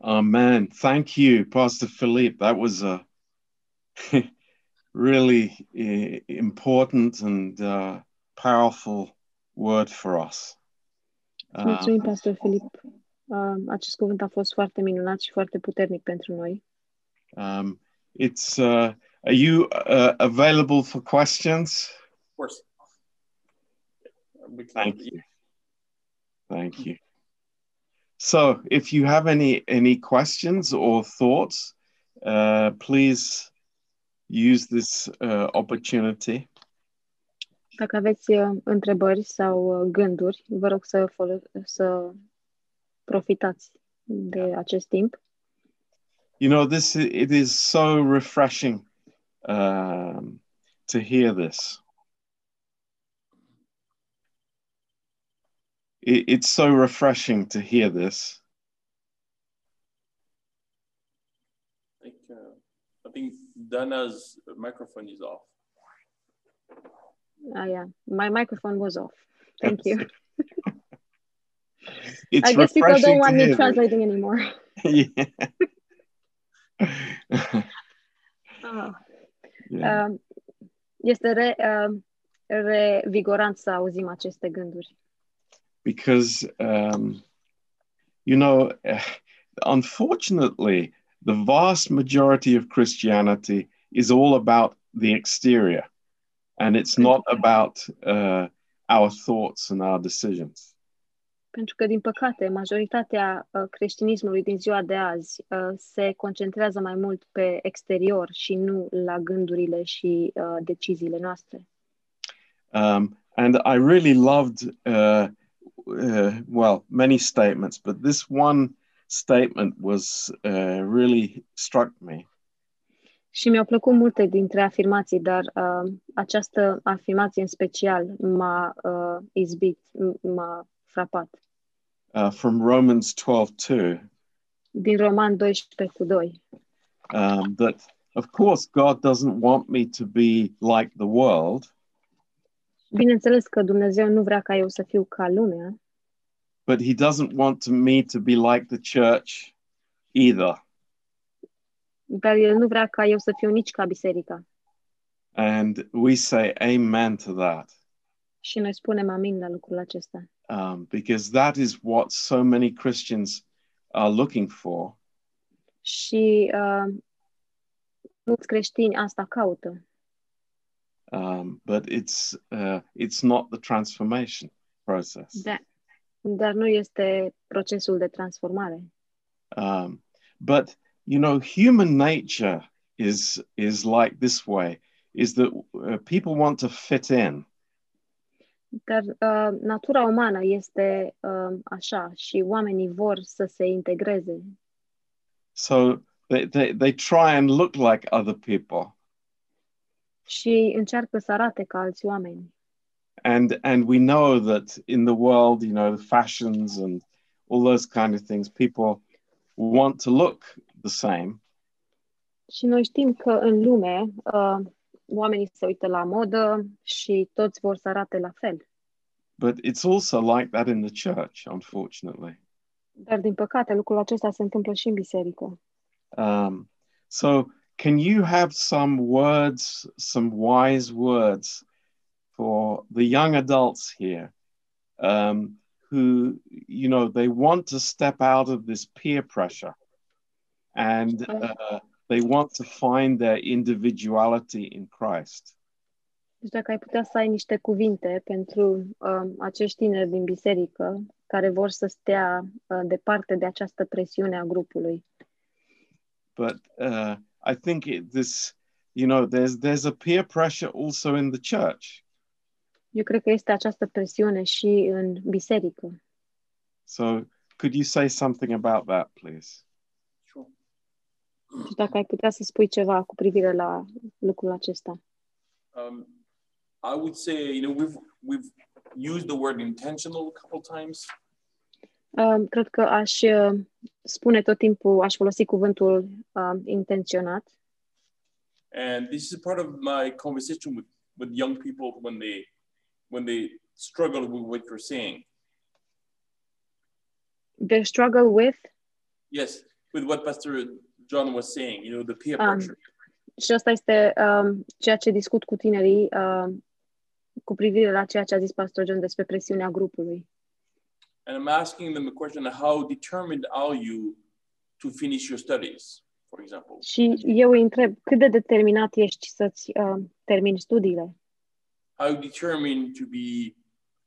Amen. Thank you, Pastor Philippe. That was a really important and uh, powerful word for us. Uh, Mulțumim, Pastor Filip. Uh, acest cuvânt a fost foarte minunat și foarte puternic pentru noi. um, it's uh, are you uh, available for questions? Of course. Thank you. Thank you. So, if you have any any questions or thoughts, uh, please use this uh, opportunity. Dacă aveți uh, întrebări sau uh, gânduri, vă rog să, folo- să profitați de acest timp. You know, this it is so refreshing um, to hear this. It, it's so refreshing to hear this. I think, uh, I think Dana's microphone is off. Ah, yeah. My microphone was off. Thank you. It's I guess people don't want me hear this. translating anymore. yeah. Ah. Yeah. Uh, este re, uh, revigorant să auzim aceste gânduri. Because um, you know unfortunately the vast majority of christianity is all about the exterior and it's not about uh, our thoughts and our decisions Pentru că, din păcate, majoritatea uh, creștinismului din ziua de azi uh, se concentrează mai mult pe exterior și nu la gândurile și uh, deciziile noastre. um, and i really loved uh, uh, well many statements but this one statement was uh, really struck me Și mi-au plăcut multe dintre afirmații, dar uh, această afirmație în special m-a uh, izbit, m- m-a frapat. uh, from romans 12 2 Din Roman 12 cu 2. um, that of course God doesn't want me to be like the world, Bineînțeles că Dumnezeu nu vrea ca eu să fiu ca lumea, but He doesn't want me to be like the church either. dar El nu vrea ca eu să fiu nici ca biserica. And we say amen to that Și noi spunem amin la lucrul acesta. um, because that is what so many Christians are looking for. Și uh, mulți creștini asta caută, Um, but it's uh, it's not the transformation process. Dar nu este procesul de transformare. Um, but you know, human nature is is like this way: is that uh, people want to fit in. Dar uh, natura umană este uh, așa și oamenii vor să se integreze. So they, they, they try and look like other people. Și încearcă să arate ca alți oameni. And and we know that in the world, you know, the fashions and all those kind of things, people want to look the same. Și noi știm că în lume uh, oamenii se uită la modă și toți vor să arate la fel. But it's also like that in the church, unfortunately. Dar, din păcate, lucrul acesta se întâmplă și în biserică. Um, so can you have some words, some wise words for the young adults here um, who, you know, they want to step out of this peer pressure and uh, they want to find their individuality in Christ? Deci dacă ai putea să ai niște cuvinte pentru uh, acești tineri din biserică care vor să stea uh, departe de această presiune a grupului. But uh, I think it, this, you know, there's there's a peer pressure also in the church. Eu cred că este această presiune și în biserică. So could you say something about that, please? Sure. Deci dacă ai putea să spui ceva cu privire la lucrul acesta. Um, I would say, you know, we've we've used the word intentional a couple times. Uh, cred că aș uh, spune tot timpul, aș folosi cuvântul uh, intenționat And this is part of my conversation with, with young people when they when they struggle with what you're saying. The struggle with, Yes, with what Pastor John was saying, you know, the peer Um, pressure. Și asta este um, ceea ce discut cu tinerii um, cu privire la ceea ce a zis Pastor John despre presiunea grupului. And I'm asking them the question how determined are you to finish your studies, for example? Și eu îi întreb, cât de determinat ești să-ți uh, termini studiile? How determined to be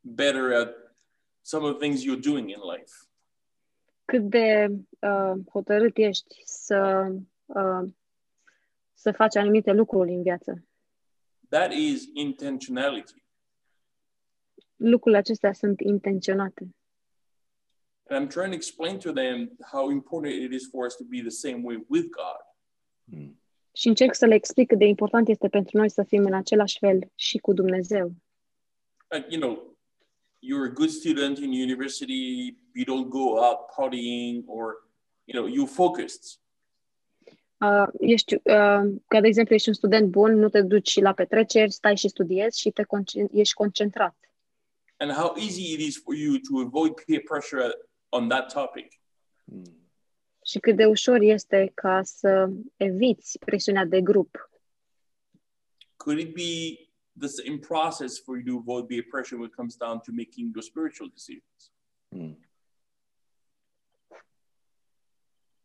better at some of the things you're doing in life? Cât de uh, hotărât ești să, uh, să faci anumite lucruri în viață? That is intentionality. Lucrurile acestea sunt intenționate. And I'm trying to explain to them how important it is for us to be the same way with God. Mm. Și încerc să le explic cât de important este pentru noi să fim în același fel și cu Dumnezeu. Like, you know, you're a good student in university, you don't go out partying, or, you know, you're focused. Uh, ești, uh, ca de exemplu, ești un student bun, nu te duci la petreceri, stai și studiezi și te concent- ești concentrat. And how easy it is for you to avoid peer pressure on that topic. Mm. Și cât de ușor este ca să eviți presiunea de grup. Could it be the same process for you to avoid peer pressure when it comes down to making those spiritual decisions? Mm.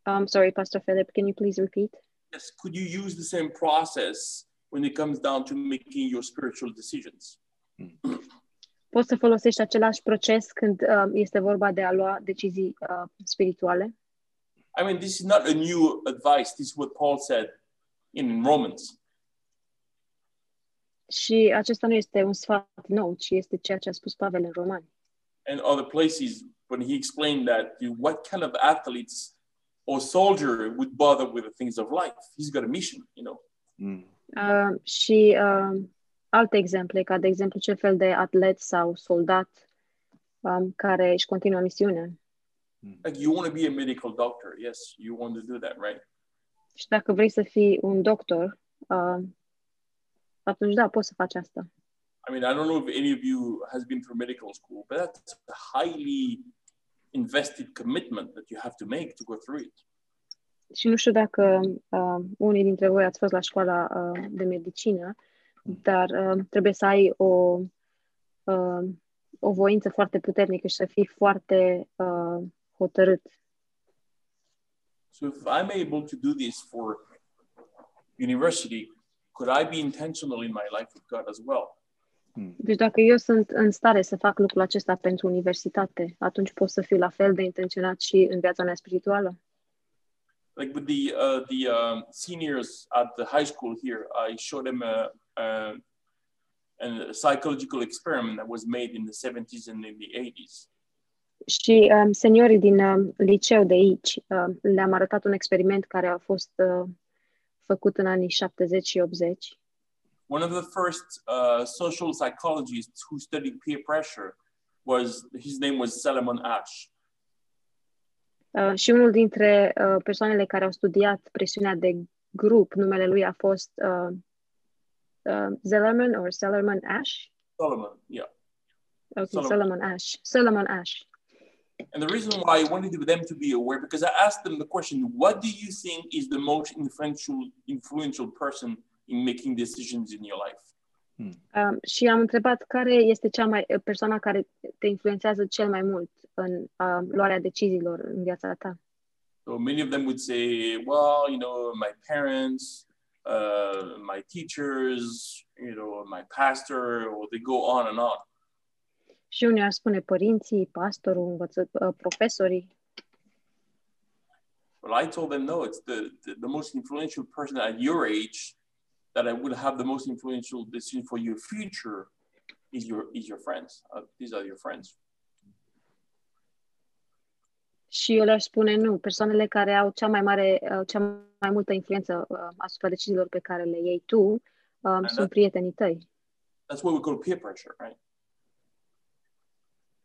Um, sorry, Pastor Philip, can you please repeat? Yes, could you use the same process when it comes down to making your spiritual decisions? Poți să folosești același proces când uh, este vorba de a lua decizii uh, spirituale? I mean, this is not a new advice. This is what Paul said in Romans. Și acesta nu este un sfat nou, ci este ceea ce a spus Pavel în Romani. and other places when he explained that you what kind of athletes or soldier would bother with the things of life he's got a mission you know Mm. Uh, și uh, alte exemple, ca de exemplu ce fel de atlet sau soldat um, care își continuă misiunea. Like you want to be a medical doctor. Yes you want to do that right? Și dacă vrei să fii un doctor, uh, atunci da, poți să faci asta. i mean i don't know if any of you has been through medical school but that's a highly invested commitment that you have to make to go through it. Și nu știu dacă uh, unii dintre voi ați fost la școala uh, de medicină, dar uh, trebuie să ai o, uh, o voință foarte puternică și să fii foarte uh, hotărât. so if i'm able to do this for university could i be intentional in my life with god as well Deci dacă eu sunt în stare să fac lucrul acesta pentru universitate, atunci pot să fiu la fel de intenționat și în viața mea spirituală. like with the uh, the um, seniors at the high school here, I showed them a, a, a psychological experiment that was made in the 70s and in the 80s. Și um, seniorii din um, liceu de aici um, le-am arătat un experiment care a fost uh, făcut în anii 70 și 80. One of the first uh, social psychologists who studied peer pressure was his name was Salomon Ash, Uh, și unul dintre uh, persoanele care au studiat presiunea de grup, numele lui a fost uh, uh, Zellerman or Sellerman Ash. Solomon. Yeah, Okay, Solomon. Solomon Ash. Solomon Ash. And the reason why I wanted them to be aware because I asked them the question, "What do you think is the most influential influential person in making decisions in your life?" Um, și am întrebat care este cea mai persoana care te influențează cel mai mult în uh, luarea deciziilor în viața ta. So many of them would say, well, you know, my parents, uh, my teachers, you know, my pastor, or they go on and on. Și unii ar spune părinții, pastorul, învăță, uh, profesorii. But I told them, no, it's the, the, the most influential person at your age that I would have the most influential decision for your future is your is your friends. Uh, these are your friends. Și eu le-aș spune nu, persoanele care au cea mai mare, uh, cea mai multă influență uh, asupra deciziilor pe care le iei tu um, sunt prietenii tăi. That's what we call peer pressure, right?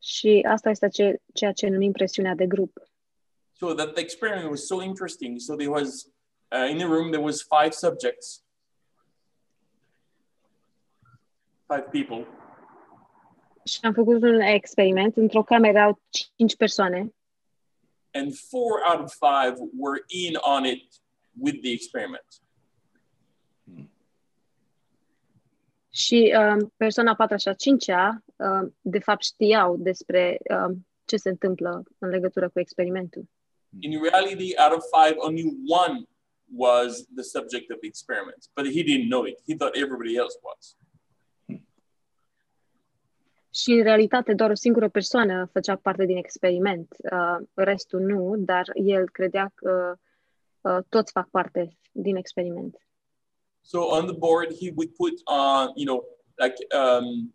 Și asta este ce, ceea ce numim presiunea de grup. So that the experiment was so interesting. So there was uh, in the room there was five subjects, five people, Și am făcut un experiment. Într-o cameră erau cinci persoane and four out of five were in on it with the experiment. Și um, persoana a patra și a cincea, um, de fapt, știau despre um, ce se întâmplă în legătură cu experimentul. In reality, out of five, only one was the subject of the experiment, but he didn't know it. He thought everybody else was. Și în realitate doar o singură persoană făcea parte din experiment, uh, restul nu, dar el credea că uh, toți fac parte din experiment. So on the board, he would put on, you know, like um,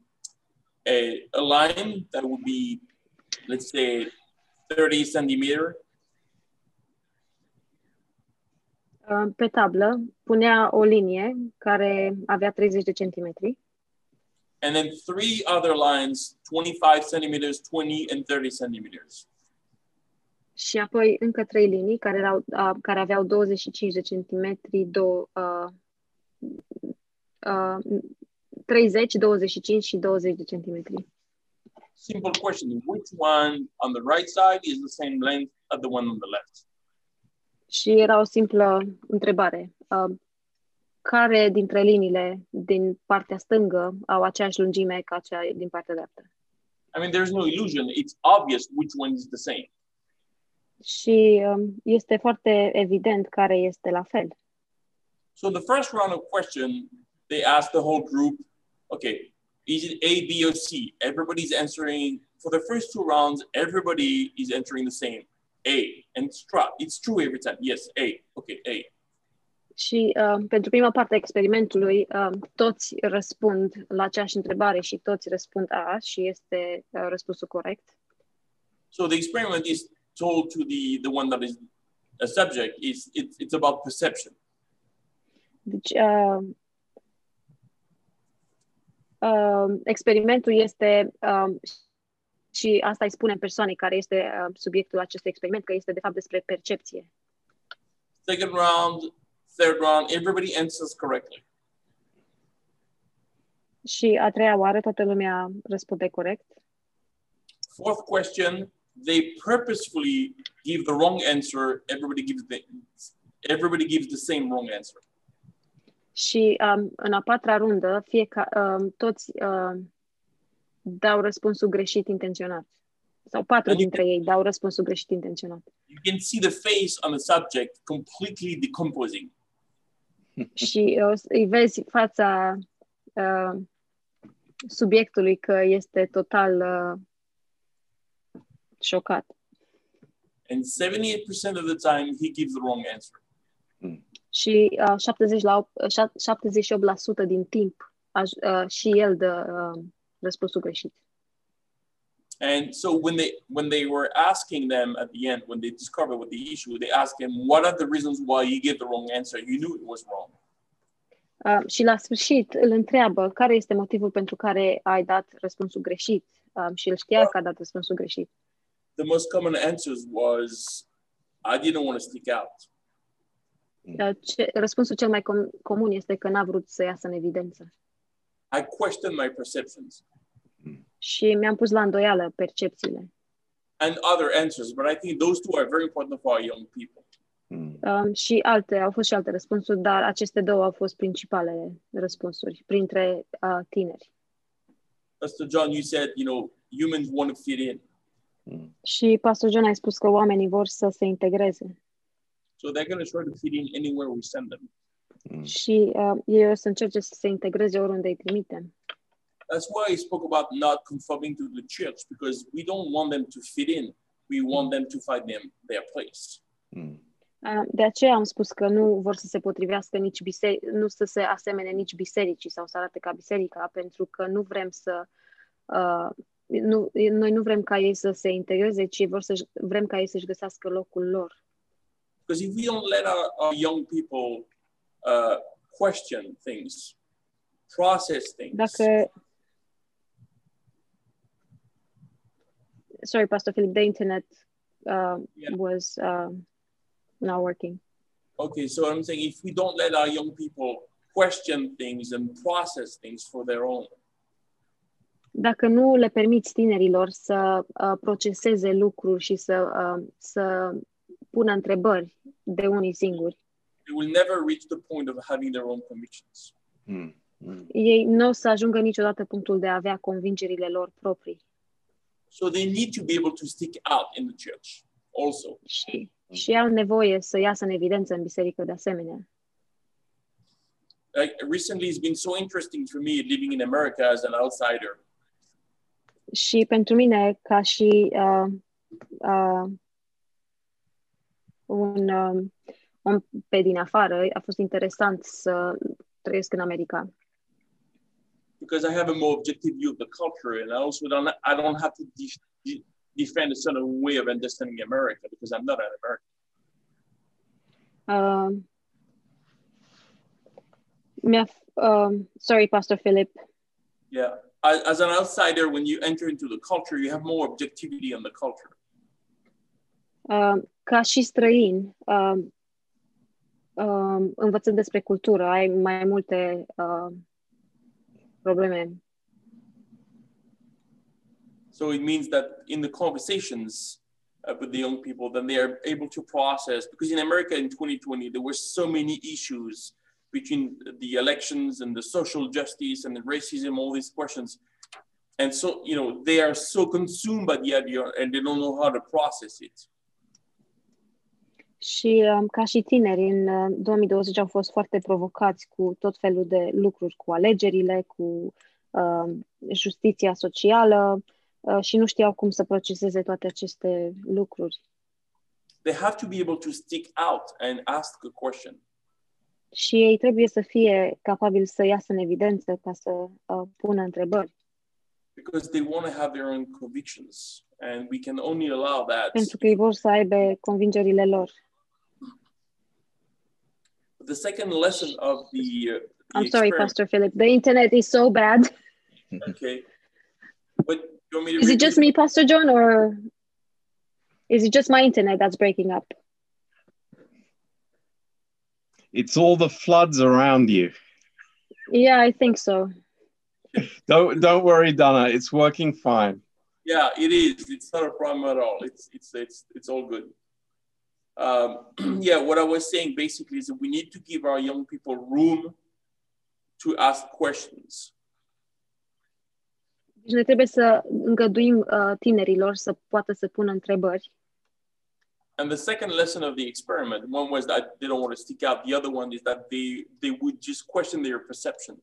a, a line that would be, let's say, 30 centimeter. Uh, Pe tablă punea o linie care avea 30 de centimetri And then three other lines, 25 centimeters, 20, and 30 centimeters. și apoi încă trei linii care, erau, uh, care aveau 25 de centimetri, două, uh, uh, 30, 25 și 20 de centimetri. Simple question. Which one on the right side is the same length as the one on the left? Și era o simplă întrebare. Uh, care dintre liniile din partea stângă au aceeași lungime ca cea din partea dreaptă? I mean, there's no illusion. It's obvious which one is the same. Și um, este foarte evident care este la fel. So the first round of question, they asked the whole group, okay, is it A, B, or C? Everybody's answering, for the first two rounds, everybody is answering the same, A. And it's true, it's true every time. Yes, A. Okay, A. Și uh, pentru prima parte a experimentului, uh, toți răspund la aceeași întrebare și toți răspund A și este uh, răspunsul corect. So the experiment is told to the, the one that is a subject, is it's, it's about perception. Deci, uh, uh, experimentul este, uh, și asta îi spune persoanei care este uh, subiectul acestui experiment, că este de fapt despre percepție. Second round, third round, everybody answers correctly. Și a treia oară toată lumea răspunde corect. Fourth question, they purposefully give the wrong answer. Everybody gives the everybody gives the same wrong answer. Și um, în a patra rundă, fiecare, um, toți um, dau răspunsul greșit intenționat. Sau patru Adică- dintre ei dau răspunsul greșit intenționat. You can see the face on the subject completely decomposing. Și uh, îi vezi fața uh, subiectului că este total uh, șocat. And 78% of the time, he gives the wrong answer. Și uh, 70 la, op- uh, 78% din timp aj, uh, și el dă uh, răspunsul greșit. And so when they when they were asking them at the end, when they discovered what the issue, they asked him, "What are the reasons why you gave the wrong answer? You knew it was wrong." Uh, și la sfârșit îl întreabă care este motivul pentru care ai dat răspunsul greșit. Uh, și el știa că a dat răspunsul greșit. The most common answers was, "I didn't want to stick out." Uh, ce, răspunsul cel mai com- comun este că n-a vrut să iasă în evidență. I questioned my perceptions Și mi-am pus la îndoială percepțiile. and other answers, but I think those two are very important for our young people. Um, și alte, au fost și alte răspunsuri, dar aceste două au fost principalele răspunsuri printre uh, tineri. Pastor John, you said, you know, humans want to fit in, Și Pastor John a spus că oamenii vor să se integreze so they're going to try to fit in anywhere we send them. și uh, ei o să încerce să se integreze oriunde îi trimitem. That's why I spoke about not conforming to the church because we don't want them to fit in. We want them to find them their place. Uh, de aceea am spus că nu vor să se potrivească nici biserici, nu să se asemene nici bisericii sau să arate ca biserica, pentru că nu vrem să uh, nu, noi nu vrem ca ei să se integreze, ci vor să vrem ca ei să-și găsească locul lor. Because if we don't let our, our young people uh, question things, process things, Dacă Sorry, Pastor Philip, the internet uh, Yeah. was uh, not working. okay, so I'm saying if we don't let our young people question things and process things for their own, dacă nu le permiți tinerilor să uh, proceseze lucruri și să, uh, să pună întrebări de unii singuri, they will never reach the point of having their own convictions. Mm, mm. ei nu o să ajungă niciodată punctul de a avea convingerile lor proprii. So they need to be able to stick out in the church also. Și, și au nevoie să iasă în evidență în biserică de asemenea. Like recently, it's been so interesting for me living in America as an outsider. Și pentru mine, ca și uh, uh, un uh, om pe din afară, a fost interesant să trăiesc în America. because I have a more objective view of the culture, and I also don't I don't have to de- de- defend a certain way of understanding America because I'm not an American. Uh, mi-a, uh, sorry, Pastor Philip. Yeah, as, as an outsider, when you enter into the culture, you have more objectivity on the culture. Uh, ca și străin, uh, uh, învățând despre cultură, ai mai multe probleme. So it means that in the conversations uh, with the young people, then they are able to process because in America in 2020 there were so many issues between the elections and the social justice and the racism, all these questions. And so, you know, they are so consumed by the idea and they don't know how to process it. Și um, ca și tineri, în uh, 2020 au fost foarte provocați cu tot felul de lucruri, cu alegerile, cu uh, justiția socială uh, și nu știau cum să proceseze toate aceste lucruri. They have to be able to stick out and ask a question. Și ei trebuie să fie capabili să iasă în evidență ca să uh, pună întrebări. because they want to have their own convictions and we can only allow that Pentru că ei vor să aibă convingerile lor. The second lesson of the, uh, the I'm sorry, Pastor Philip. The internet is so bad. okay but you want me to Is it just this? me, Pastor John, or is it just my internet that's breaking up? It's all the floods around you. Yeah, I think so. Don't don't worry, Donna. It's working fine. yeah it is it's not a problem at all it's it's it's it's all good um, yeah what i was saying basically is that we need to give our young people room to ask questions Deci noi trebuie să îngăduim uh, tinerilor să poată să pună întrebări. And the second lesson of the experiment, one was that they don't want to stick out. The other one is that they they would just question their perception.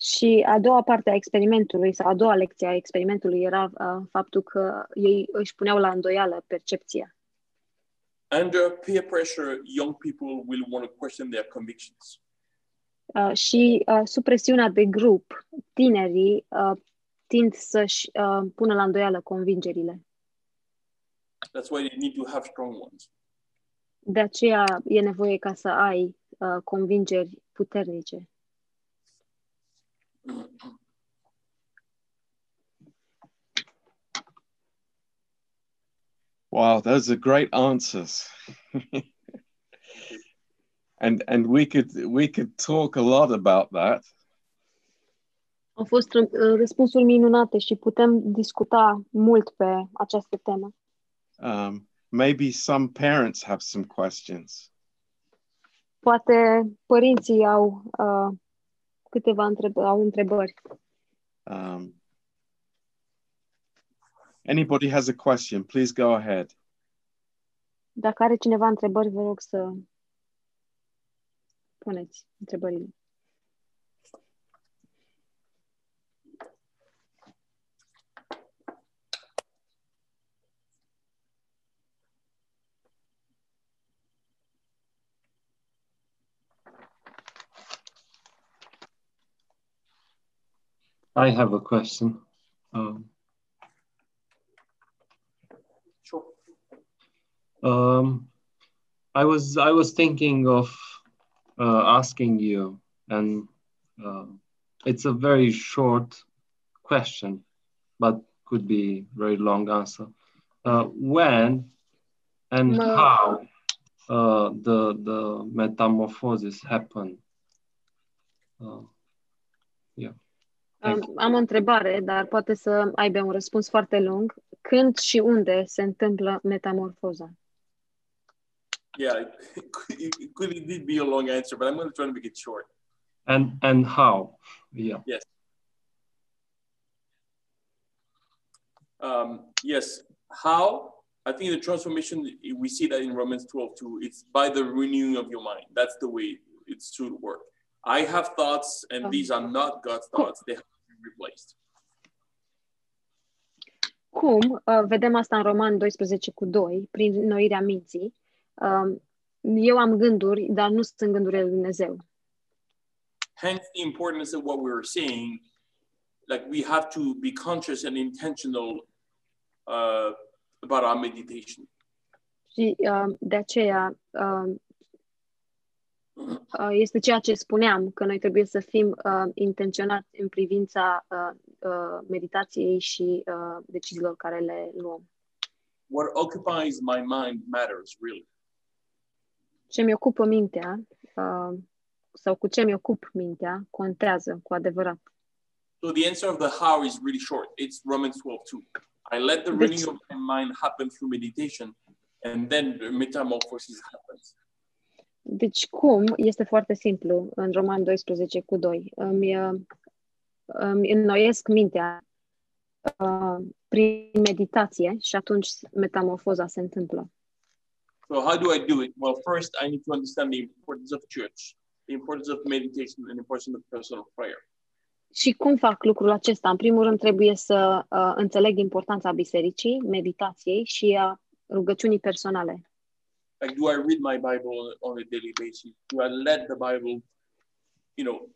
Și a doua parte a experimentului, sau a doua lecție a experimentului era uh, faptul că ei își puneau la îndoială percepția. Under peer pressure, young people will want to question their convictions. Uh, și uh, sub presiunea de grup, tinerii uh, tind să-și uh, pună la îndoială convingerile. That's why they need to have strong ones. De aceea e nevoie ca să ai uh, convingeri puternice. Wow, those are great answers. and and we could we could talk a lot about that. Au fost uh, răspunsuri minunate și putem discuta mult pe această temă. Um, maybe some parents have some questions. Poate părinții au uh, câteva întreb- au întrebări. Um, anybody has a question, please go ahead. Dacă are cineva întrebări, vă rog să puneți întrebările. I have a question. Um, um, I was I was thinking of uh, asking you, and uh, it's a very short question, but could be very long answer. Uh, when and Ma- how uh, the the metamorphosis happened? Uh, Um, am o întrebare, dar poate să aibă un răspuns foarte lung. Când și unde se întâmplă metamorfoza? Yeah, it could, it could indeed be a long answer, but I'm going to try to make it short. And and how? Yeah. Um, yes, how? I think the transformation, we see that in Romans 12 too. It's by the renewing of your mind. That's the way it's to work. I have thoughts, and Oh. these are not God's thoughts. They have to be replaced. Cum? Uh, vedem asta în Roman 12 cu 2, prin noirea minții. Um, eu am gânduri, dar nu sunt gândurile lui Dumnezeu. Hence, the importance of what we were saying. Like we have to be conscious and intentional uh, about our meditation. Și uh, de aceea uh, uh, este ceea ce spuneam, că noi trebuie să fim uh, intenționați în privința uh, uh, meditației și uh, deciziilor care le luăm. What occupies my mind matters really. Ce mi ocupă mintea uh, sau cu ce mi ocup mintea contează cu adevărat. So the answer of the how is really short. It's Romans 12 too. I let the That's- renewing of my mind happen through meditation, and then the metamorphosis happens. Deci cum este foarte simplu în Roman 12 cu 2. Îmi, uh, îmi înnoiesc mintea uh, prin meditație și atunci metamorfoza se întâmplă. So how do I do it? Well, first I need to understand the importance of church, the importance of meditation, and the importance of personal prayer. Și cum fac lucrul acesta? În primul rând trebuie să uh, înțeleg importanța bisericii, meditației și a rugăciunii personale. Like, do I read my Bible on, on a daily basis? Do I let the Bible, you know,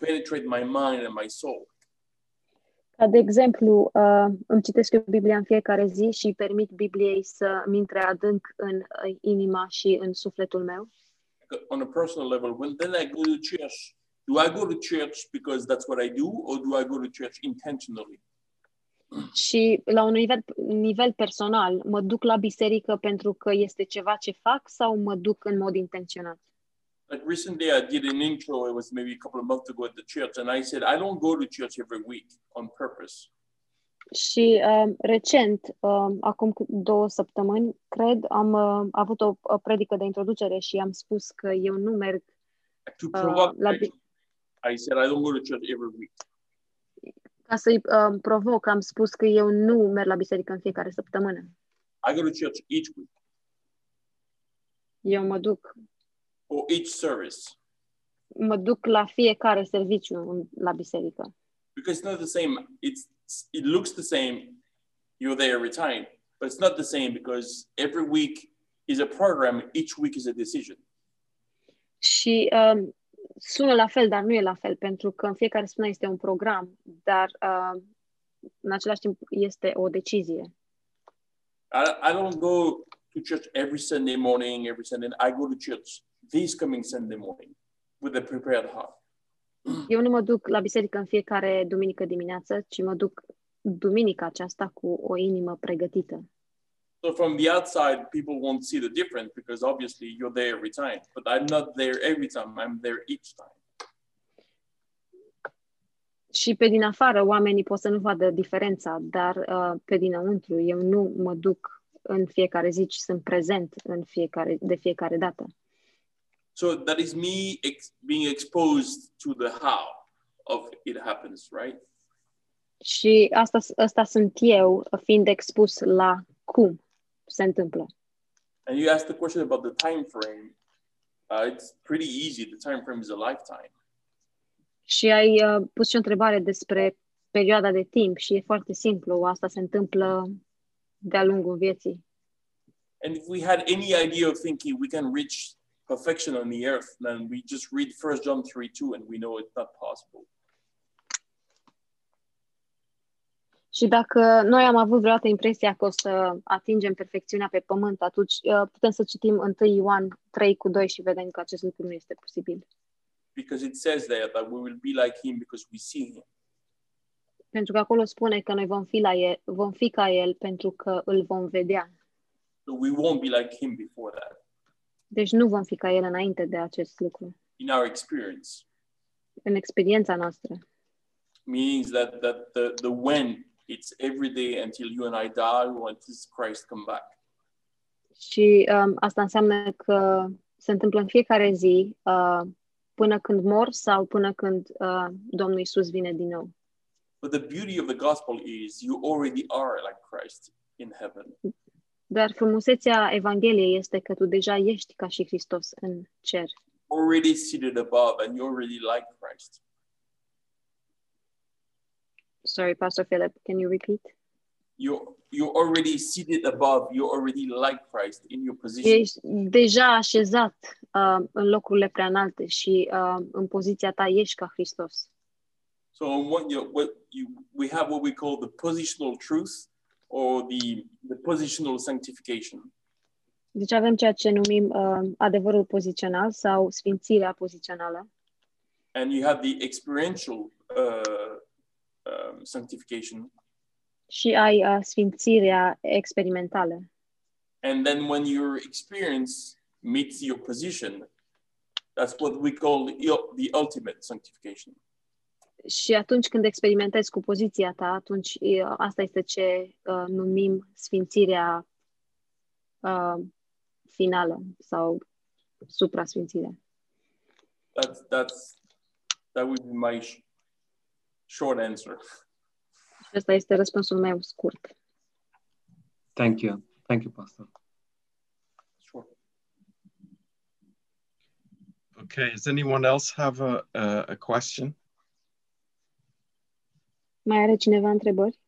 penetrate my mind and my soul? Ca de exemplu, uh, îmi citesc eu Biblia în fiecare zi și permit Bibliei să mi intre adânc în uh, inima și în sufletul meu. on a personal level, when then I go to church, do I go to church because that's what I do, or do I go to church intentionally? Și la un nivel, nivel personal, mă duc la biserică pentru că este ceva ce fac sau mă duc în mod intenționat? Like recently, I did an intro. It was maybe a couple of months ago at the church, and I said I don't go to church every week on purpose. Și uh, recent, uh, acum cât- două săptămâni, cred, am uh, avut o, o predică de introducere și am spus că eu nu merg Like, to Uh, provoke, la me, bi- I said I don't go to church every week. ca să-i uh, provoc, am spus că eu nu merg la biserică în fiecare săptămână. I go to church each week Eu mă duc, or each service mă duc la fiecare serviciu în- la biserică. because it's not the same. It's it looks the same. You're there every time, but it's not the same because every week is a program. Each week is a decision. Și um, sună la fel, dar nu e la fel, pentru că în fiecare săptămână este un program, dar uh, în același timp este o decizie. I, I don't go to church every Sunday morning, every Sunday. I go to church this coming Sunday morning with a prepared heart. Eu nu mă duc la biserică în fiecare duminică dimineață, ci mă duc duminica aceasta cu o inimă pregătită. So from the outside, people won't see the difference because obviously you're there every time. But I'm not there every time. I'm there each time. Și pe din afară, oamenii pot să nu vadă diferența, dar uh, pe dinăuntru, eu nu mă duc în fiecare zi, ci sunt prezent în fiecare, de fiecare dată. So that is me ex- being exposed to the how of it happens, right? Și asta, asta sunt eu, fiind expus la cum se întâmplă. And you asked the question about the time frame. Uh, it's pretty easy. The time frame is a lifetime. Și ai uh, pus și o întrebare despre perioada de timp și e foarte simplu, asta se întâmplă de-a lungul vieții. And if we had any idea of thinking we can reach perfection on the earth, then we just read 1 John 3 2 and we know it's not possible. Și dacă noi am avut vreodată impresia că o să atingem perfecțiunea pe pământ, atunci uh, putem să citim 1 Ioan 3 cu 2 și vedem că acest lucru nu este posibil. Because it says there that we will be like him because we see him. Pentru că acolo spune că noi vom fi, la el, vom fi ca El pentru că îl vom vedea. So we won't be like him before that Deci nu vom fi ca El înainte de acest lucru. in our experience. În experiența noastră. meaning that that the the when it's every day until you and I die or until Christ come back. Și um, asta înseamnă că se întâmplă în fiecare zi uh, până când mor sau până când uh, Domnul Isus vine din nou. But the beauty of the gospel is you already are like Christ in heaven. Dar frumusețea Evangheliei este că tu deja ești ca și Hristos în cer. Already seated above and you're already like Christ. Sorry, Pastor Philip, can you repeat? You're you're already seated above, you're already like Christ in your position. Ești deja așezat uh, în locurile prea înalte și uh, în poziția ta ești ca Hristos. So what you what you we have what we call the positional truth or the the positional sanctification. Deci avem ceea ce numim uh, adevărul pozițional sau sfințirea pozițională. And you have the experiential uh, um, sanctification. și ai uh, sfințirea experimentală. And then when your experience meets your position, that's what we call the, the ultimate sanctification. Și atunci când experimentezi cu poziția ta, atunci uh, asta este ce uh, numim sfințirea uh, finală sau supra-sfințirea. That's, that's, that would be my sh- short answer. Și ăsta este răspunsul meu scurt. Thank you. Thank you, Pastor. Sure. Okay, does anyone else have a, a, a question? Mai are cineva întrebări?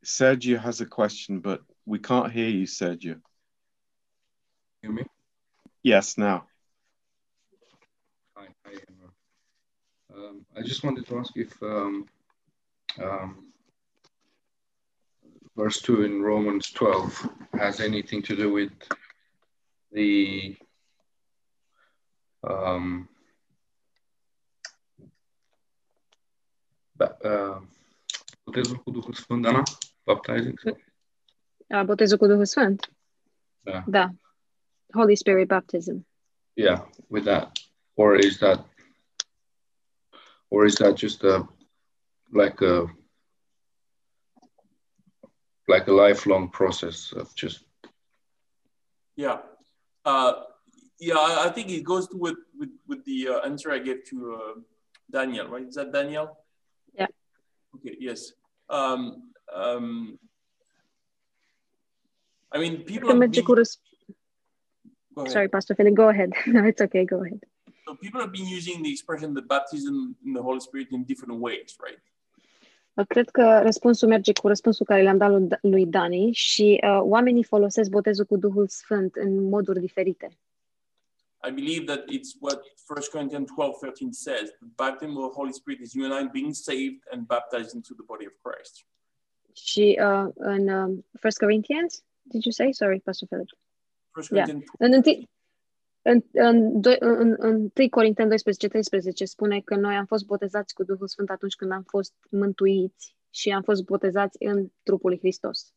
Sergio has a question, but we can't hear you, Sergio. hear me? Yes, now. Hi, hi. Um, I just wanted to ask if um, um, verse 2 in Romans 12 has anything to do with the um, ba- uh, botezul cu Duhul Sfânt, Dana? Baptizing? A, botezul cu Duhul Sfânt? Da. Da. Holy Spirit baptism. Yeah, with that. Or is that or is that just a like a like a lifelong process of just Yeah. Uh, yeah, I, I think it goes to with, with, with the uh, answer I gave to uh, Daniel, right? Is that Daniel? Okay, yes. Um, um, I mean, people Că have been, cu răs- go ahead. Sorry, Pastor Philip, go ahead. no, it's okay, go ahead. So people have been using the expression the baptism in the Holy Spirit in different ways, right? Cred că răspunsul merge cu răspunsul care l-am dat lui Dani și uh, oamenii folosesc botezul cu Duhul Sfânt în moduri diferite. I believe that it's what 1 Corinthians 12, 13 says. The baptism of the Holy Spirit is you and I being saved and baptized into the body of Christ. Și uh, în uh, 1 Corinthians, did you say? Sorry, Pastor Philip. 1 Yeah. Corinthians În, întâi, în, în, doi- în, în 1 Corinteni 12, 13 spune că noi am fost botezați cu Duhul Sfânt atunci când am fost mântuiți și am fost botezați în trupul lui Hristos.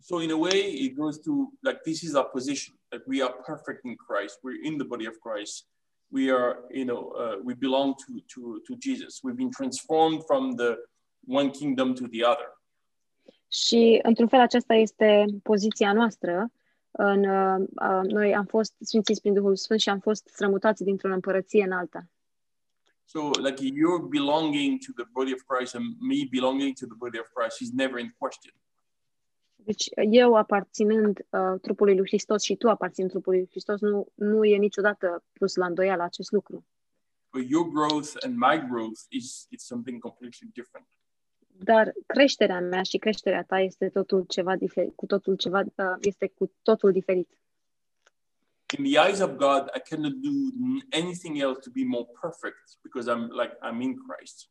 So in a way, it goes to like this is our position that we are perfect in Christ. We're in the body of Christ. We are, you know, uh, we belong to to to Jesus. We've been transformed from the one kingdom to the other. Și, într-un fel, aceasta este poziția noastră. În, uh, uh, noi am fost sfințiți prin Duhul Sfânt și am fost strămutați dintr-o împărăție în alta. So like your belonging to the body of Christ and me belonging to the body of Christ is never in question. Deci, eu aparținând uh, trupului lui Hristos și tu aparțin trupului lui Hristos, nu, nu e niciodată pus la îndoială acest lucru. But your growth and my growth is it's something completely different. Dar creșterea mea și creșterea ta este totul ceva diferit, cu totul ceva, uh, este cu totul diferit. In the eyes of God, I cannot do anything else to be more perfect because I'm like I'm in Christ.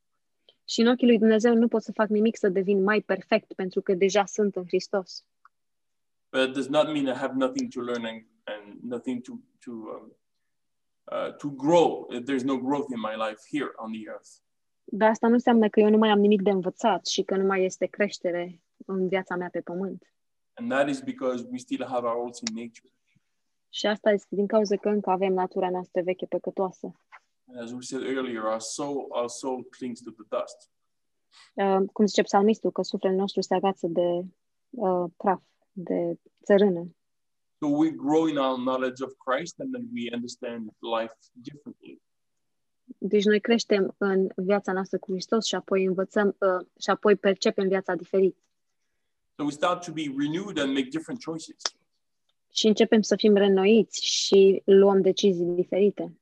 Și în ochii lui Dumnezeu nu pot să fac nimic să devin mai perfect, pentru că deja sunt în Hristos. But it does not mean I have nothing to learn and, and nothing to to um, uh, to grow. There's no growth in my life here on the earth. Dar asta nu înseamnă că eu nu mai am nimic de învățat și că nu mai este creștere în viața mea pe pământ. And that is because we still have our old sin nature. Și asta este din cauza că încă avem natura noastră veche păcătoasă. As we said earlier, our soul, our soul clings to the dust. Uh, cum zice psalmistul, că sufletul nostru se agață de uh, praf, de țărână. So we grow in our knowledge of Christ and then we understand life differently. Deci noi creștem în viața noastră cu Hristos și apoi învățăm uh, și apoi percepem viața diferit. So we start to be renewed and make different choices. Și începem să fim renoiți și luăm decizii diferite.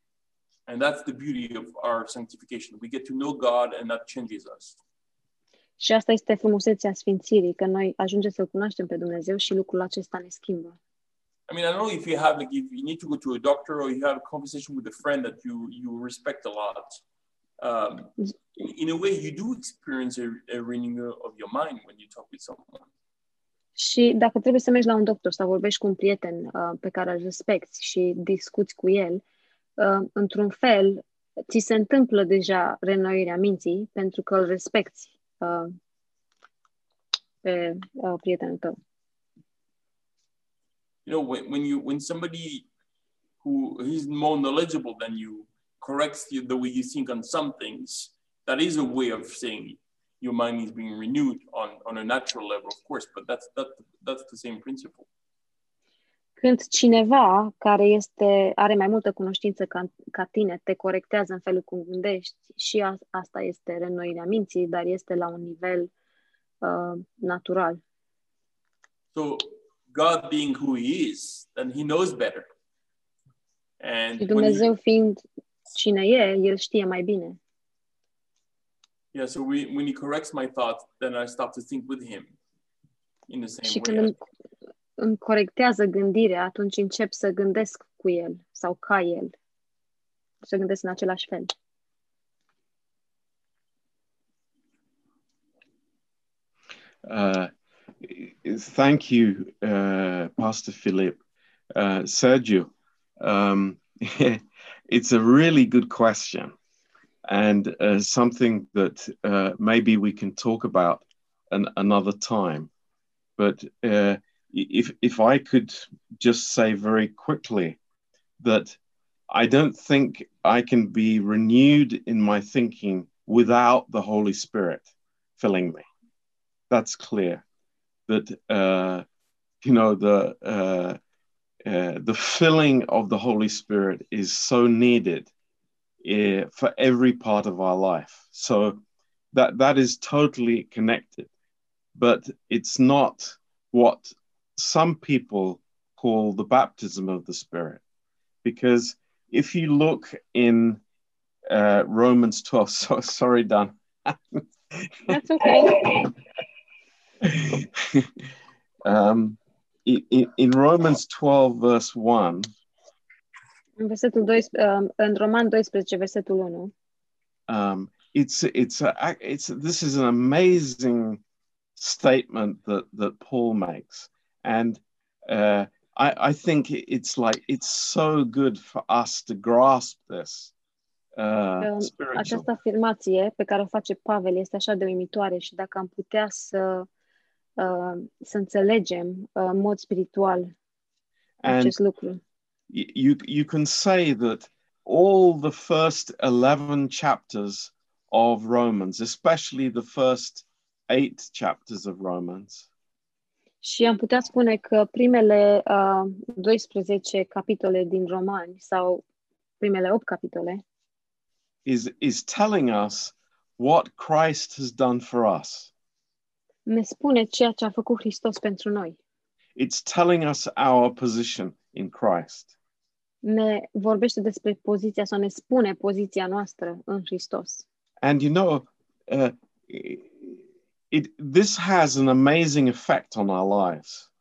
And that's the beauty of our sanctification. We get to know God and that changes us. Și asta este frumusețea Sfințirii, că noi ajungem să-L cunoaștem pe Dumnezeu și lucrul acesta ne schimbă. I mean, I don't know if you have like if you need to go to a doctor or you have a conversation with a friend that you you respect a lot. Um, in, in a way, you do experience a, a renewal of your mind when you talk with someone. Și dacă trebuie să mergi la un doctor sau vorbești cu un prieten uh, pe care îl respecti și discuți cu el, uh, într-un fel, ți se întâmplă deja minții pentru că îl respecti uh, pe uh, prietenul tău. You know, when, when you when somebody who is more knowledgeable than you corrects you the way you think on some things, that is a way of saying your mind is being renewed on on a natural level, of course. But that's that that's the same principle. Când cineva care este, are mai multă cunoștință ca, ca tine te corectează în felul cum gândești și a, asta este reînnoirea minții, dar este la un nivel uh, natural. So God being who He is, then He knows better. And Și when he- Dumnezeu fiind cine e, El știe mai bine. yeah, so we, when He corrects my thoughts, then I start to think with Him in the same Și când way. îmi, îmi corectează gândirea, atunci încep să gândesc cu El sau ca El. Să gândesc în același fel. Uh, thank you, uh, Pastor Philip. Uh, Sergio, um, it's a really good question and uh, something that uh, maybe we can talk about an, another time. But uh, if, if I could just say very quickly that I don't think I can be renewed in my thinking without the Holy Spirit filling me. That's clear. That uh, you know the uh, uh, the filling of the Holy Spirit is so needed uh, for every part of our life. So that that is totally connected, but it's not what some people call the baptism of the Spirit, because if you look in uh, Romans twelve, so sorry, Dan. That's okay. um, in, in- in Romans 12, verse 1, În versetul 12, um, în Roman 12, versetul 1, um, it's it's a, it's this is an amazing statement that that Paul makes, and uh, I I think it's like it's so good for us to grasp this uh, spiritual. această afirmație pe care o face Pavel este așa de uimitoare și dacă am putea să, uh, să înțelegem uh, în mod spiritual And acest lucru. you you can say that all the first 11 chapters of Romans, especially the first eight chapters of Romans, Și am putea spune că primele uh, 12 capitole din Romani sau primele 8 capitole is is telling us what Christ has done for us. ne spune ceea ce a făcut Hristos pentru noi. It's telling us our position in Christ. Ne vorbește despre poziția sau ne spune poziția noastră în Hristos. And you know, uh, it this has an amazing effect on our lives.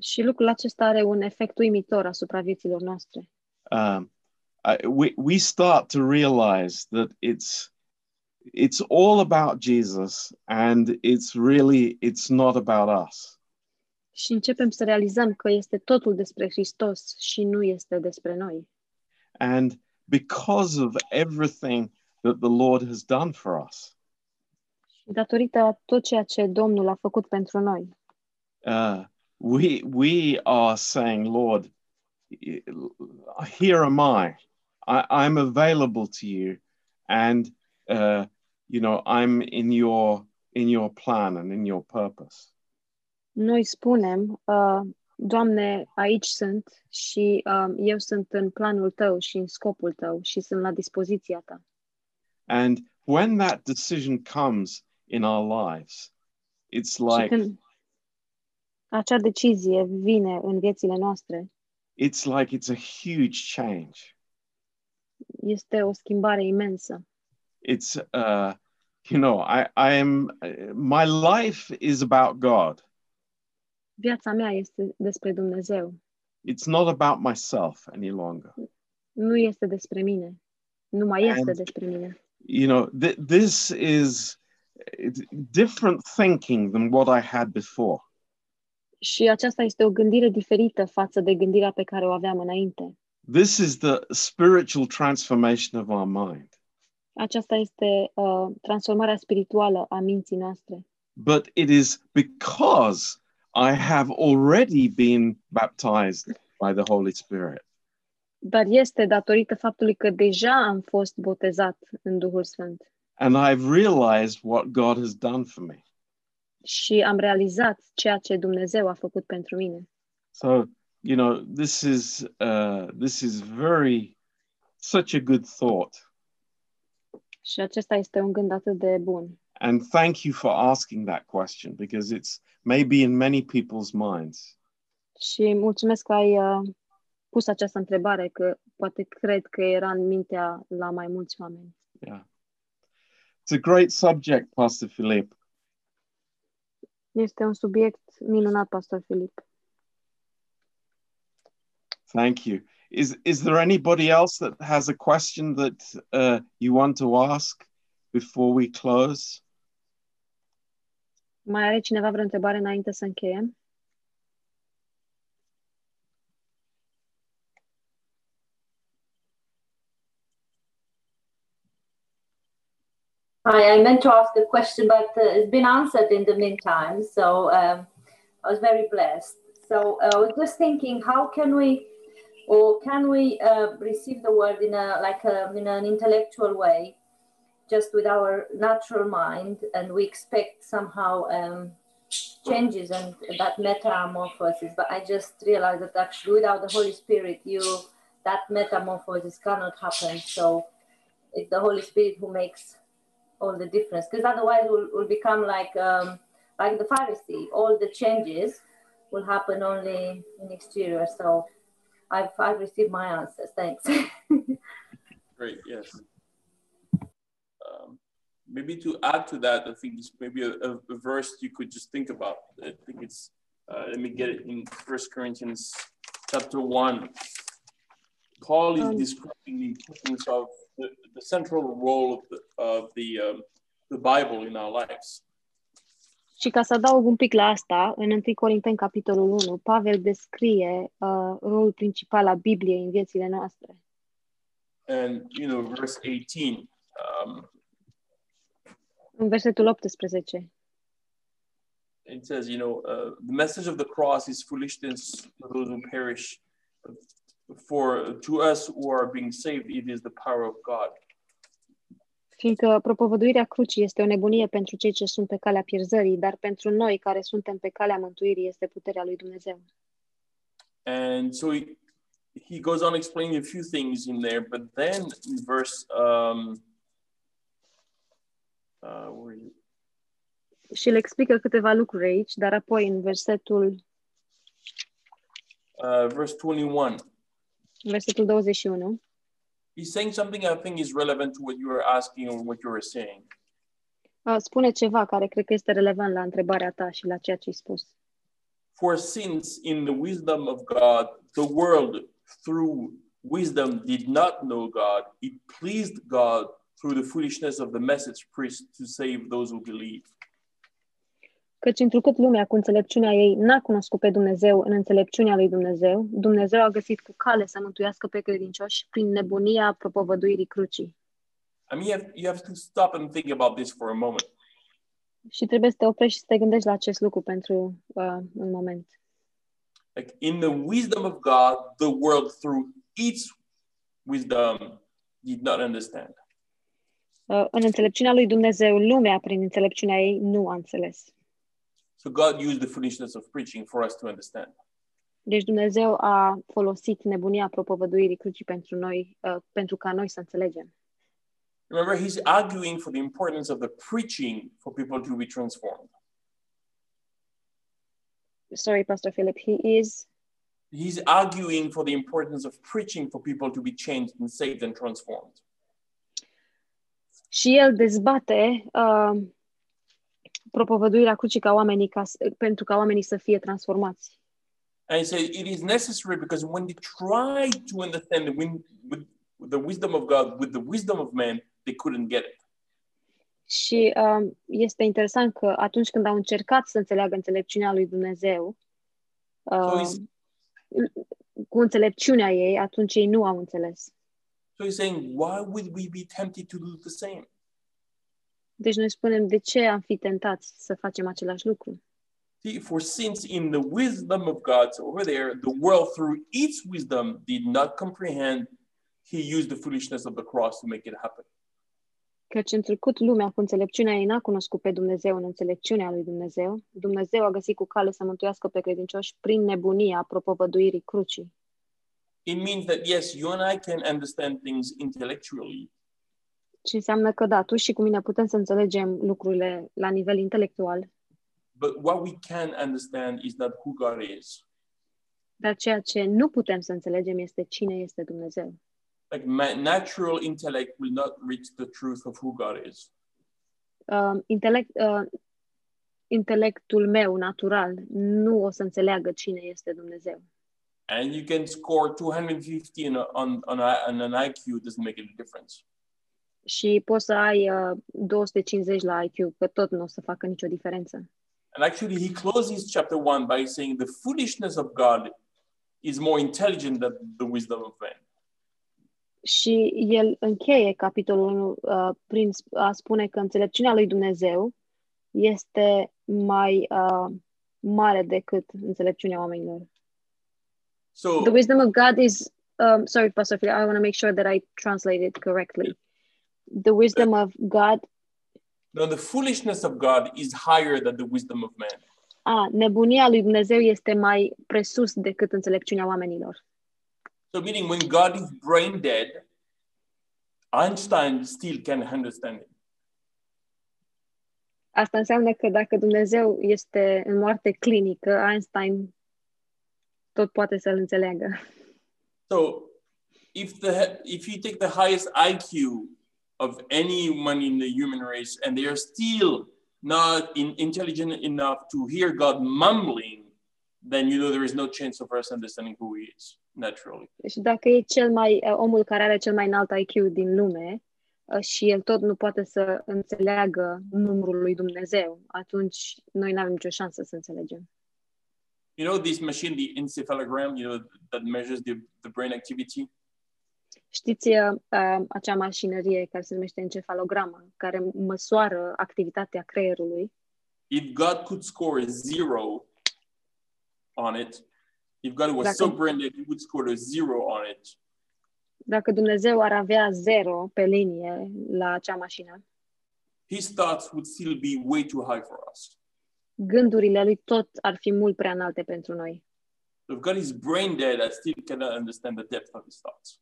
Și lucrul acesta are un efect uimitor asupra vieților noastre. Um, I, we we start to realize that it's it's all about Jesus, and it's really it's not about us. Și începem să realizăm că este totul despre Hristos și nu este despre noi. And because of everything that the Lord has done for us, datorită a tot ceea ce Domnul a făcut pentru noi, uh, we we are saying, Lord, here am I. I, I'm available to you, and uh, you know I'm in your in your plan and in your purpose. Noi spunem, uh, Doamne, aici sunt și um, eu sunt în planul tău și în scopul tău și sunt la dispoziția ta. And when that decision comes in our lives, it's Și like când acea decizie vine în viețile noastre, it's like it's a huge change. este o schimbare imensă. It's uh, you know I I am my life is about God. Viața mea este despre Dumnezeu, It's not about myself any longer. nu este despre mine. Nu mai este And- despre mine. You know th- this is it's different thinking than what I had before. Și aceasta este o gândire diferită față de gândirea pe care o aveam înainte. This is the spiritual transformation of our mind. Aceasta este uh, transformarea spirituală a minții noastre. But it is because I have already been baptized by the Holy Spirit. Dar este datorită faptului că deja am fost botezat în Duhul Sfânt And I've realized what God has done for me. și am realizat ceea ce Dumnezeu a făcut pentru mine. So, you know, this is uh, this is very such a good thought. Și acesta este un gând atât de bun. And thank you for asking that question because it's maybe in many people's minds. Și mulțumesc că ai uh, pus această întrebare, că poate cred că era în mintea la mai mulți oameni. Yeah. It's a great subject, Pastor Philip. Este un subiect minunat, Pastor Filip. Thank you. Is is there anybody else that has a question that uh, you want to ask before we close? Mai are cineva vreo întrebare înainte să încheiem? Hi, I meant to ask a question, but uh, it's been answered in the meantime. So um, I was very blessed. So uh, I was just thinking, how can we, or can we uh, receive the word in a like a, in an intellectual way, just with our natural mind, and we expect somehow um, changes and that metamorphosis. But I just realized that actually, without the Holy Spirit, you that metamorphosis cannot happen. So it's the Holy Spirit who makes all the difference because otherwise we'll, we'll become like um, like the Pharisee. All the changes will happen only in exterior. So I've I've received my answers. Thanks. Great, yes. Um, maybe to add to that, I think it's maybe a, a, a verse you could just think about. I think it's, uh, let me get it in First Corinthians chapter 1. Paul is Um, describing the importance of the, the central role of the, of the, um, the Bible in our lives. Și ca să adaug un pic la asta, în 1 Corinteni, capitolul 1, Pavel descrie uh, rolul principal al Bibliei în viețile noastre. And, you know, verse 18, um, În versetul 18, it says, you know, uh, the message of the cross is foolishness for those who perish. But For to us who are being saved, it is the power of God. fiindcă propovăduirea crucii este o nebunie pentru cei ce sunt pe calea pierzării, dar pentru noi care suntem pe calea mântuirii este puterea lui Dumnezeu. And so he, he goes on explaining a few things in there, but then in verse um, uh, where is it? Și le explică câteva lucruri aici, dar apoi în versetul, Uh, verse 21, în versetul 21, he's saying something I think is relevant to what you were asking or what you were saying. uh, spune ceva care cred că este relevant la întrebarea ta și la ceea ce ai spus. For since in the wisdom of God, the world through wisdom did not know God, it pleased God through the foolishness of the message preached to save those who believe. Căci întrucât lumea cu înțelepciunea ei n-a cunoscut pe Dumnezeu în înțelepciunea lui Dumnezeu, Dumnezeu a găsit cu cale să mântuiască pe credincioși prin nebunia propovăduirii crucii. I mean, you have, you have to stop and think about this for a moment. Și trebuie să te oprești și să te gândești la acest lucru pentru uh, un moment. Like in the wisdom of God, the world through its wisdom did not understand. Uh, în înțelepciunea lui Dumnezeu, lumea, prin înțelepciunea ei, nu a înțeles. So God used the foolishness of preaching for us to understand. Deci Dumnezeu a folosit nebunia propovăduirii crucii pentru noi, uh, pentru ca noi să înțelegem. Remember, he's arguing for the importance of the preaching for people to be transformed. Sorry, Pastor Philip, he is He's arguing for the importance of preaching for people to be changed and saved and transformed. și el dezbate uh, propovăduirea crucii ca oamenii ca, s- pentru ca oamenii să fie transformați. And he said it is necessary because when they tried to understand the, win- with, with the wisdom of God with the wisdom of man, they couldn't get it. Și um, este interesant că atunci când au încercat să înțeleagă înțelepciunea lui Dumnezeu, So uh, he's, cu înțelepciunea ei, atunci ei nu au înțeles. so he's saying, why would we be tempted to do the same? Deci noi spunem, de ce am fi tentați să facem același lucru? See, for since in the wisdom of God, so over there, the world through its wisdom did not comprehend, he used the foolishness of the cross to make it happen. Căci în trecut lumea cu înțelepciunea ei n-a cunoscut pe Dumnezeu în înțelepciunea lui Dumnezeu. Dumnezeu a găsit cu cale să mântuiască pe credincioși prin nebunia propovăduirii crucii. It means that yes, you and I can understand things intellectually, Și înseamnă că da, tu și cu mine putem să înțelegem lucrurile la nivel intelectual, but what we can understand is not who God is. dar ceea ce nu putem să înțelegem este cine este Dumnezeu. Like ma- natural intellect will not reach the truth of who God is. Uh, intelect, uh, intelectul meu natural nu o să înțeleagă cine este Dumnezeu. And you can score 250 on, a- on, on, a, on an IQ, it doesn't make any difference. Și poți să ai uh, 250 la IQ, că tot nu o să facă nicio diferență. And actually, he closes chapter one by saying the foolishness of God is more intelligent than the wisdom of man. Și el încheie capitolul 1 uh, prin sp- a spune că înțelepciunea lui Dumnezeu este mai uh, mare decât înțelepciunea oamenilor. So, The wisdom of God is, um, sorry, Pastor Phil, I want to make sure that I translate it correctly. The wisdom of God, no, the foolishness of God is higher than the wisdom of man. a, nebunia lui Dumnezeu este mai presus decât înțelepciunea oamenilor. So, meaning when God is brain dead, Einstein still can understand it. Asta înseamnă că dacă Dumnezeu este în moarte clinică, Einstein tot poate să-l înțeleagă. So, if the if you take the highest IQ of anyone in the human race, and they are still not in, intelligent enough to hear God mumbling, then you know there is no chance of us understanding who He is naturally. Și dacă e cel mai, uh, omul care are cel mai înalt IQ din lume uh, și el tot nu poate să înțeleagă numărul lui Dumnezeu, atunci noi nu avem nicio șansă să înțelegem. You know this machine, the encephalogram, you know that measures the, the brain activity. Știți uh, uh, acea mașinărie care se numește encefalogramă, care măsoară activitatea creierului? If God could score a zero on it, if God was so Dacă- brain dead, He would score a zero on it. Dacă Dumnezeu ar avea zero pe linie la acea mașină, His thoughts would still be way too high for us. gândurile lui tot ar fi mult prea înalte pentru noi. If God is brain dead, I still cannot understand the depth of his thoughts.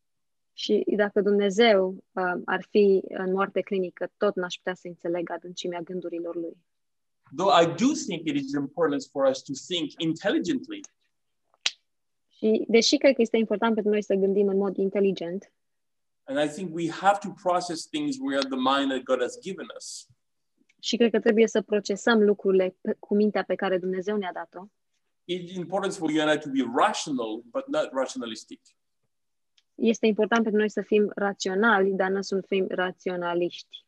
Și dacă Dumnezeu uh, ar fi în moarte clinică, tot n-aș putea să înțeleg adâncimea gândurilor lui. Though I do think it is important for us to think intelligently, Și deși cred că este important pentru noi să gândim în mod inteligent, and I think we have to process things without the mind that God has given us, și cred că trebuie să procesăm lucrurile pe, cu mintea pe care Dumnezeu ne-a dat-o, it's important for you and I to be rational, but not rationalistic. Este important pentru noi să fim raționali, dar nu să fim raționaliști.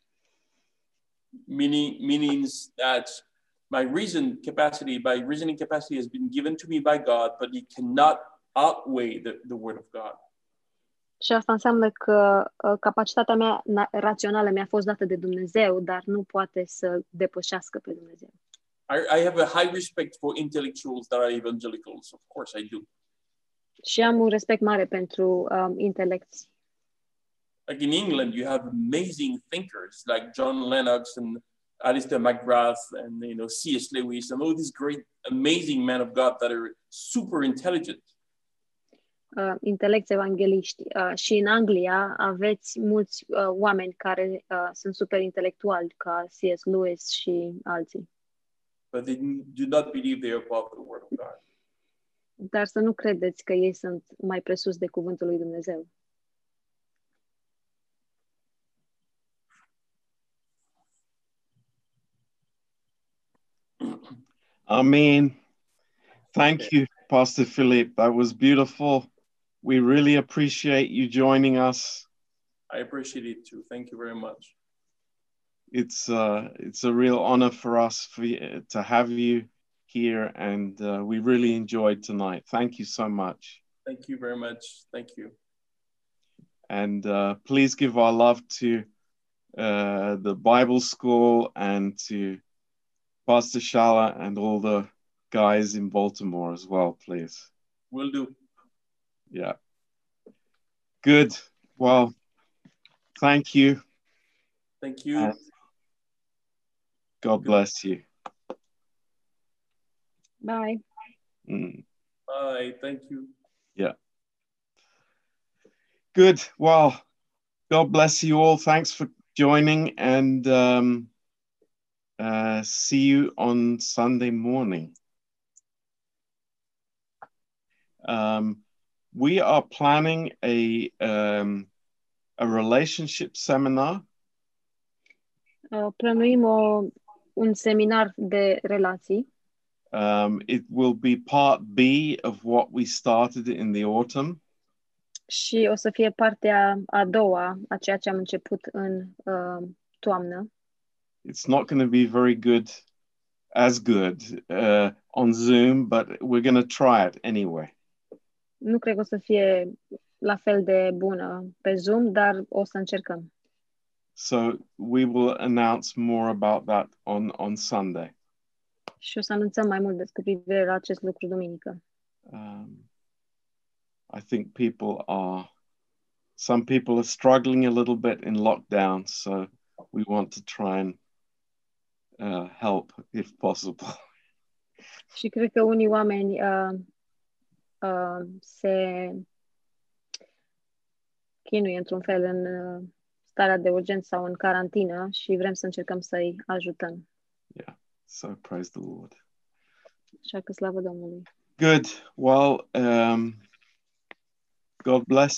Meaning, meanings that my reason capacity, my reasoning capacity has been given to me by God, but it cannot outweigh the, the word of God. Și asta înseamnă că uh, capacitatea mea na- rațională mi-a fost dată de Dumnezeu, dar nu poate să depășească pe Dumnezeu. I, I have a high respect for intellectuals that are evangelicals. Of course, I do. Și am un respect mare pentru um, intelecți like in England, you have amazing thinkers like John Lennox and Alistair McGrath and you know C.S. Lewis and all these great, amazing men of God that are super intelligent. uh, intelecți evangeliști. Uh, și în Anglia aveți mulți uh, oameni care uh, sunt super intelectuali, ca C.S. Lewis și alții. but they do not believe they are above the word of God. Dar să nu credeți că ei sunt mai presus de cuvântul lui Dumnezeu. Amen. Thank you, Pastor Philip. That was beautiful. We really appreciate you joining us. I appreciate it too. Thank you very much. It's uh, it's a real honor for us for to have you here, and uh, we really enjoyed tonight. Thank you so much. Thank you very much. Thank you. And uh, please give our love to uh, the Bible School and to Pastor Shala and all the guys in Baltimore as well, please. Will do. Yeah. Good. Well, thank you. Thank you. And God bless you. Bye! Mm. Bye. Thank you. Yeah. Good. Well, God bless you all. Thanks for joining and um, uh, see you on Sunday morning. Um, we are planning a um, a relationship seminar. Uh, plănuim o, un seminar de relații. Um, it will be part B of what we started in the autumn. și o să fie partea a doua a ceea ce am început în uh, toamnă. It's not going to be very good, as good uh, on Zoom, but we're going to try it anyway. Nu cred că o să fie la fel de bună pe Zoom, dar o să încercăm. So we will announce more about that on on Sunday. Și o să anunțăm mai mult despre privire la acest lucru duminică. Um, I think people are some people are struggling a little bit in lockdown, so we want to try and uh, help if possible. Și cred că unii oameni uh, uh, se chinuie într-un fel în uh, starea de urgență sau în carantină și vrem să încercăm să-i ajutăm. So praise the Lord. Good. Well, um, God bless